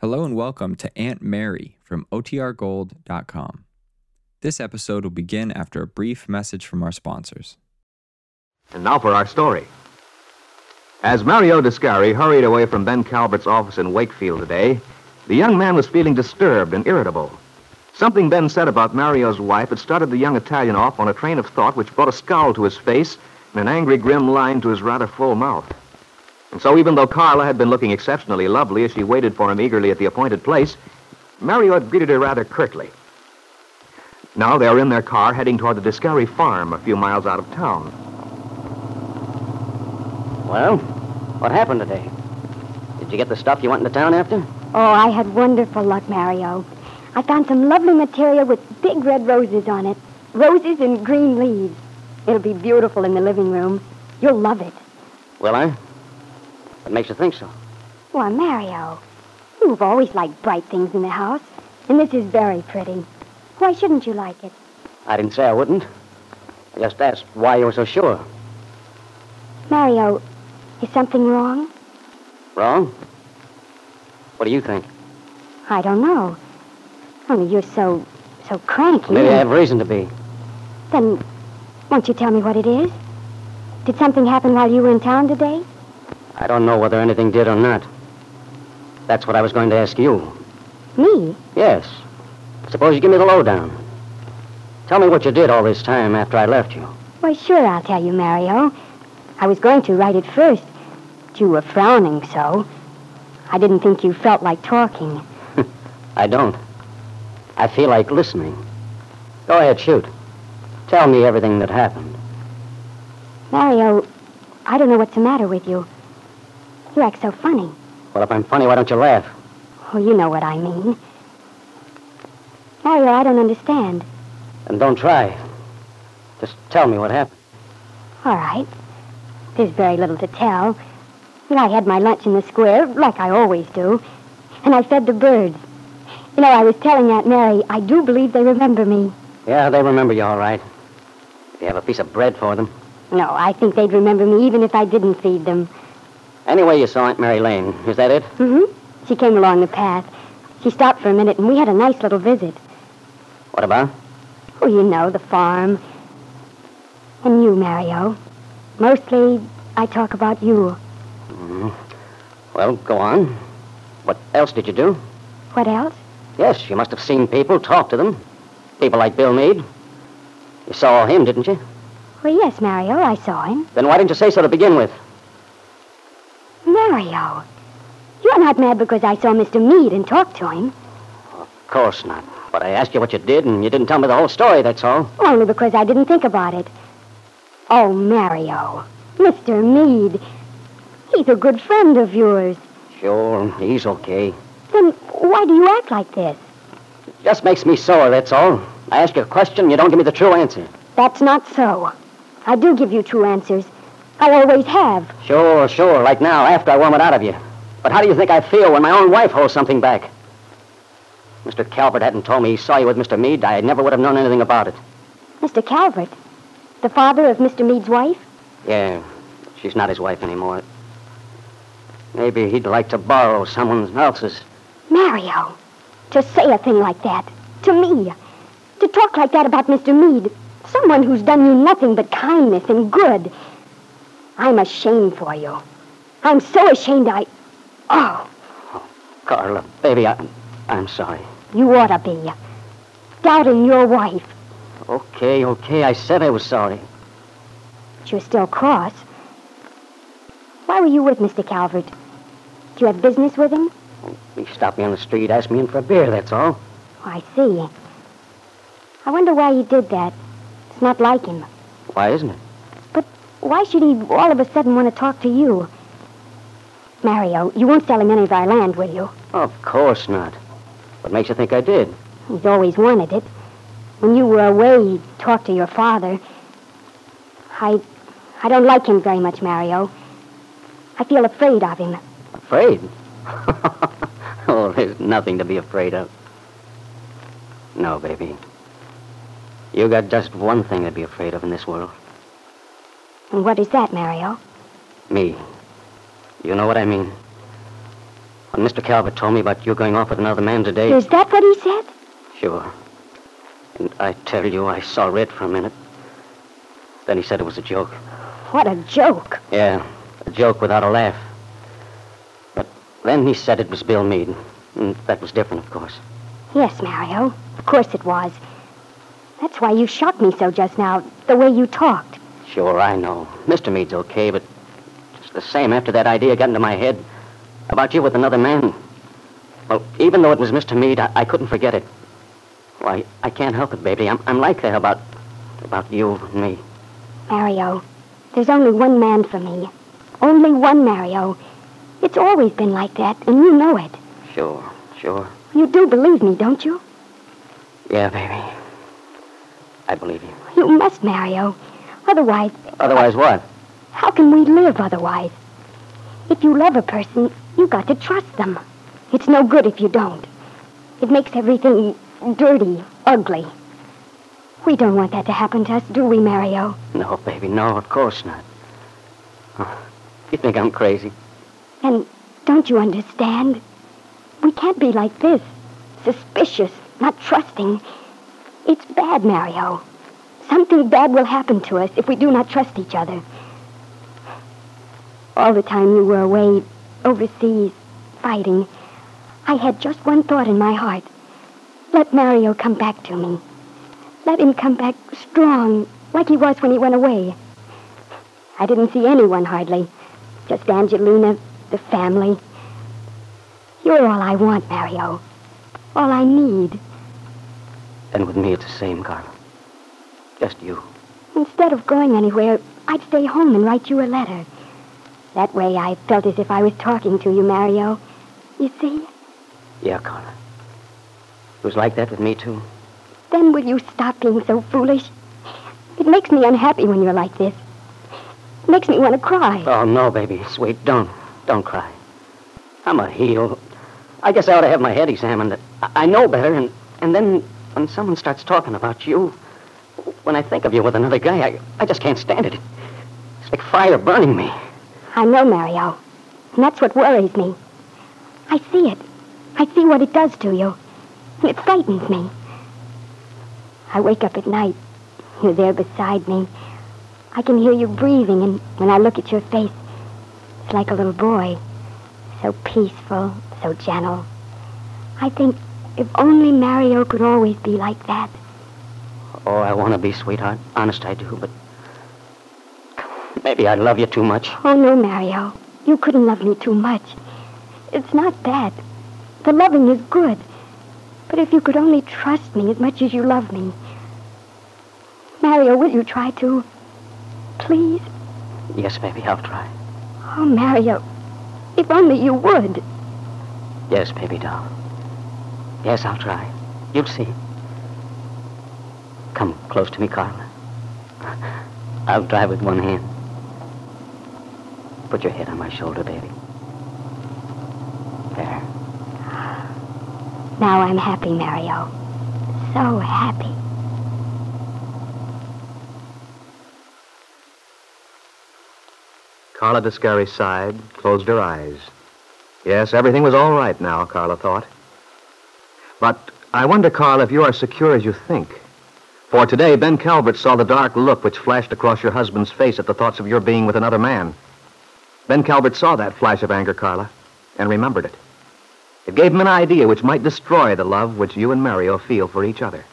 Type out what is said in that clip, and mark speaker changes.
Speaker 1: Hello and welcome to Aunt Mary from OTRGold.com. This episode will begin after a brief message from our sponsors.
Speaker 2: And now for our story. As Mario Descari hurried away from Ben Calvert's office in Wakefield today, the young man was feeling disturbed and irritable. Something Ben said about Mario's wife had started the young Italian off on a train of thought which brought a scowl to his face and an angry, grim line to his rather full mouth. And so, even though Carla had been looking exceptionally lovely as she waited for him eagerly at the appointed place, Mario had greeted her rather curtly. Now they are in their car heading toward the Descari Farm a few miles out of town.
Speaker 3: Well, what happened today? Did you get the stuff you went into town after?
Speaker 4: Oh, I had wonderful luck, Mario. I found some lovely material with big red roses on it. Roses and green leaves. It'll be beautiful in the living room. You'll love it.
Speaker 3: Will I? What makes you think so?
Speaker 4: Why, Mario, you've always liked bright things in the house, and this is very pretty. Why shouldn't you like it?
Speaker 3: I didn't say I wouldn't. I just asked why you were so sure.
Speaker 4: Mario, is something wrong?
Speaker 3: Wrong? What do you think?
Speaker 4: I don't know. Only you're so, so cranky.
Speaker 3: Maybe I have reason to be.
Speaker 4: Then, won't you tell me what it is? Did something happen while you were in town today?
Speaker 3: I don't know whether anything did or not. That's what I was going to ask you.
Speaker 4: Me?
Speaker 3: Yes. Suppose you give me the lowdown. Tell me what you did all this time after I left you.
Speaker 4: Why, sure, I'll tell you, Mario. I was going to write it first, but you were frowning so. I didn't think you felt like talking.
Speaker 3: I don't. I feel like listening. Go ahead, shoot. Tell me everything that happened.
Speaker 4: Mario, I don't know what's the matter with you. You act so funny.
Speaker 3: Well, if I'm funny, why don't you laugh?
Speaker 4: Oh, you know what I mean. Mario, I don't understand.
Speaker 3: And don't try. Just tell me what happened.
Speaker 4: All right. There's very little to tell. I had my lunch in the square, like I always do, and I fed the birds. You know, I was telling Aunt Mary, I do believe they remember me.
Speaker 3: Yeah, they remember you all right. Do you have a piece of bread for them?
Speaker 4: No, I think they'd remember me even if I didn't feed them.
Speaker 3: Anyway, you saw Aunt Mary Lane. Is that it?
Speaker 4: Mm-hmm. She came along the path. She stopped for a minute, and we had a nice little visit.
Speaker 3: What about?
Speaker 4: Oh, you know, the farm. And you, Mario. Mostly, I talk about you.
Speaker 3: Mm. Well, go on. What else did you do?
Speaker 4: What else?
Speaker 3: Yes, you must have seen people, talked to them. People like Bill Meade. You saw him, didn't you?
Speaker 4: Well, yes, Mario, I saw him.
Speaker 3: Then why didn't you say so to begin with?
Speaker 4: Mario, you're not mad because I saw Mr. Meade and talked to him.
Speaker 3: Of course not. But I asked you what you did, and you didn't tell me the whole story, that's all.
Speaker 4: Only because I didn't think about it. Oh, Mario, Mr. Meade. He's a good friend of yours.
Speaker 3: Sure, he's okay.
Speaker 4: Then why do you act like this?
Speaker 3: It just makes me sore, that's all. I ask you a question, you don't give me the true answer.
Speaker 4: That's not so. I do give you true answers. I always have.
Speaker 3: Sure, sure, like now, after I worm it out of you. But how do you think I feel when my own wife holds something back? Mr. Calvert hadn't told me he saw you with Mr. Meade, I never would have known anything about it.
Speaker 4: Mr. Calvert? The father of Mr. Meade's wife?
Speaker 3: Yeah, she's not his wife anymore. Maybe he'd like to borrow someone else's.
Speaker 4: Mario, to say a thing like that, to me, to talk like that about Mr. Meade, someone who's done you nothing but kindness and good. I'm ashamed for you. I'm so ashamed I. Oh.
Speaker 3: oh Carla, baby, I, I'm sorry.
Speaker 4: You ought to be. Uh, doubting your wife.
Speaker 3: Okay, okay, I said I was sorry.
Speaker 4: But you're still cross. Why were you with Mr. Calvert? Do you have business with him?
Speaker 3: He stopped me on the street, asked me in for a beer, that's all.
Speaker 4: Oh, I see. I wonder why he did that. It's not like him.
Speaker 3: Why isn't it?
Speaker 4: Why should he all of a sudden want to talk to you? Mario, you won't sell him any of our land, will you?
Speaker 3: Of course not. What makes you think I did?
Speaker 4: He's always wanted it. When you were away, he talked to your father. I... I don't like him very much, Mario. I feel afraid of him.
Speaker 3: Afraid? oh, there's nothing to be afraid of. No, baby. You got just one thing to be afraid of in this world.
Speaker 4: And what is that, Mario?
Speaker 3: Me. You know what I mean? When Mr. Calvert told me about you going off with another man today.
Speaker 4: Is that what he said?
Speaker 3: Sure. And I tell you, I saw red for a minute. Then he said it was a joke.
Speaker 4: What a joke.
Speaker 3: Yeah, a joke without a laugh. But then he said it was Bill Meade. And that was different, of course.
Speaker 4: Yes, Mario. Of course it was. That's why you shocked me so just now, the way you talked.
Speaker 3: Sure, I know. Mr. Meade's okay, but just the same after that idea got into my head about you with another man. Well, even though it was Mr. Meade, I, I couldn't forget it. Why, I can't help it, baby. I'm, I'm like that about about you and me.
Speaker 4: Mario, there's only one man for me. Only one, Mario. It's always been like that, and you know it.
Speaker 3: Sure, sure.
Speaker 4: You do believe me, don't you?
Speaker 3: Yeah, baby. I believe you.
Speaker 4: You must, Mario. Otherwise,
Speaker 3: Otherwise, what?
Speaker 4: how can we live otherwise? If you love a person, you got to trust them. It's no good if you don't. It makes everything dirty, ugly. We don't want that to happen to us, do we, Mario?
Speaker 3: No, baby, no, of course not. Oh, you think I'm crazy?
Speaker 4: And don't you understand? We can't be like this. Suspicious, not trusting. It's bad, Mario. Something bad will happen to us if we do not trust each other. All the time you were away overseas, fighting, I had just one thought in my heart. Let Mario come back to me. Let him come back strong, like he was when he went away. I didn't see anyone hardly. Just Angelina, the family. You're all I want, Mario. All I need.
Speaker 3: And with me, it's the same, Carla. Just you.
Speaker 4: Instead of going anywhere, I'd stay home and write you a letter. That way I felt as if I was talking to you, Mario. You see?
Speaker 3: Yeah, Carla. It was like that with me, too.
Speaker 4: Then will you stop being so foolish? It makes me unhappy when you're like this. It makes me want to cry.
Speaker 3: Oh, no, baby. Sweet, don't. Don't cry. I'm a heel. I guess I ought to have my head examined. I, I know better, and, and then when someone starts talking about you, when I think of you with another guy, I, I just can't stand it. It's like fire burning me.
Speaker 4: I know, Mario. And that's what worries me. I see it. I see what it does to you. It frightens me. I wake up at night. You're there beside me. I can hear you breathing, and when I look at your face, it's like a little boy. So peaceful, so gentle. I think if only Mario could always be like that.
Speaker 3: Oh, I want to be, sweetheart. Honest, I do, but maybe I love you too much.
Speaker 4: Oh, no, Mario. You couldn't love me too much. It's not that. The loving is good. But if you could only trust me as much as you love me. Mario, will you try to? Please?
Speaker 3: Yes, baby, I'll try.
Speaker 4: Oh, Mario, if only you would.
Speaker 3: Yes, baby doll. Yes, I'll try. You'll see. Come close to me, Carla. I'll drive with one hand. Put your head on my shoulder, baby. There.
Speaker 4: Now I'm happy, Mario. So happy.
Speaker 2: Carla Descari sighed, closed her eyes. Yes, everything was all right now, Carla thought. But I wonder, Carla, if you are as secure as you think. For today, Ben Calvert saw the dark look which flashed across your husband's face at the thoughts of your being with another man. Ben Calvert saw that flash of anger, Carla, and remembered it. It gave him an idea which might destroy the love which you and Mario feel for each other.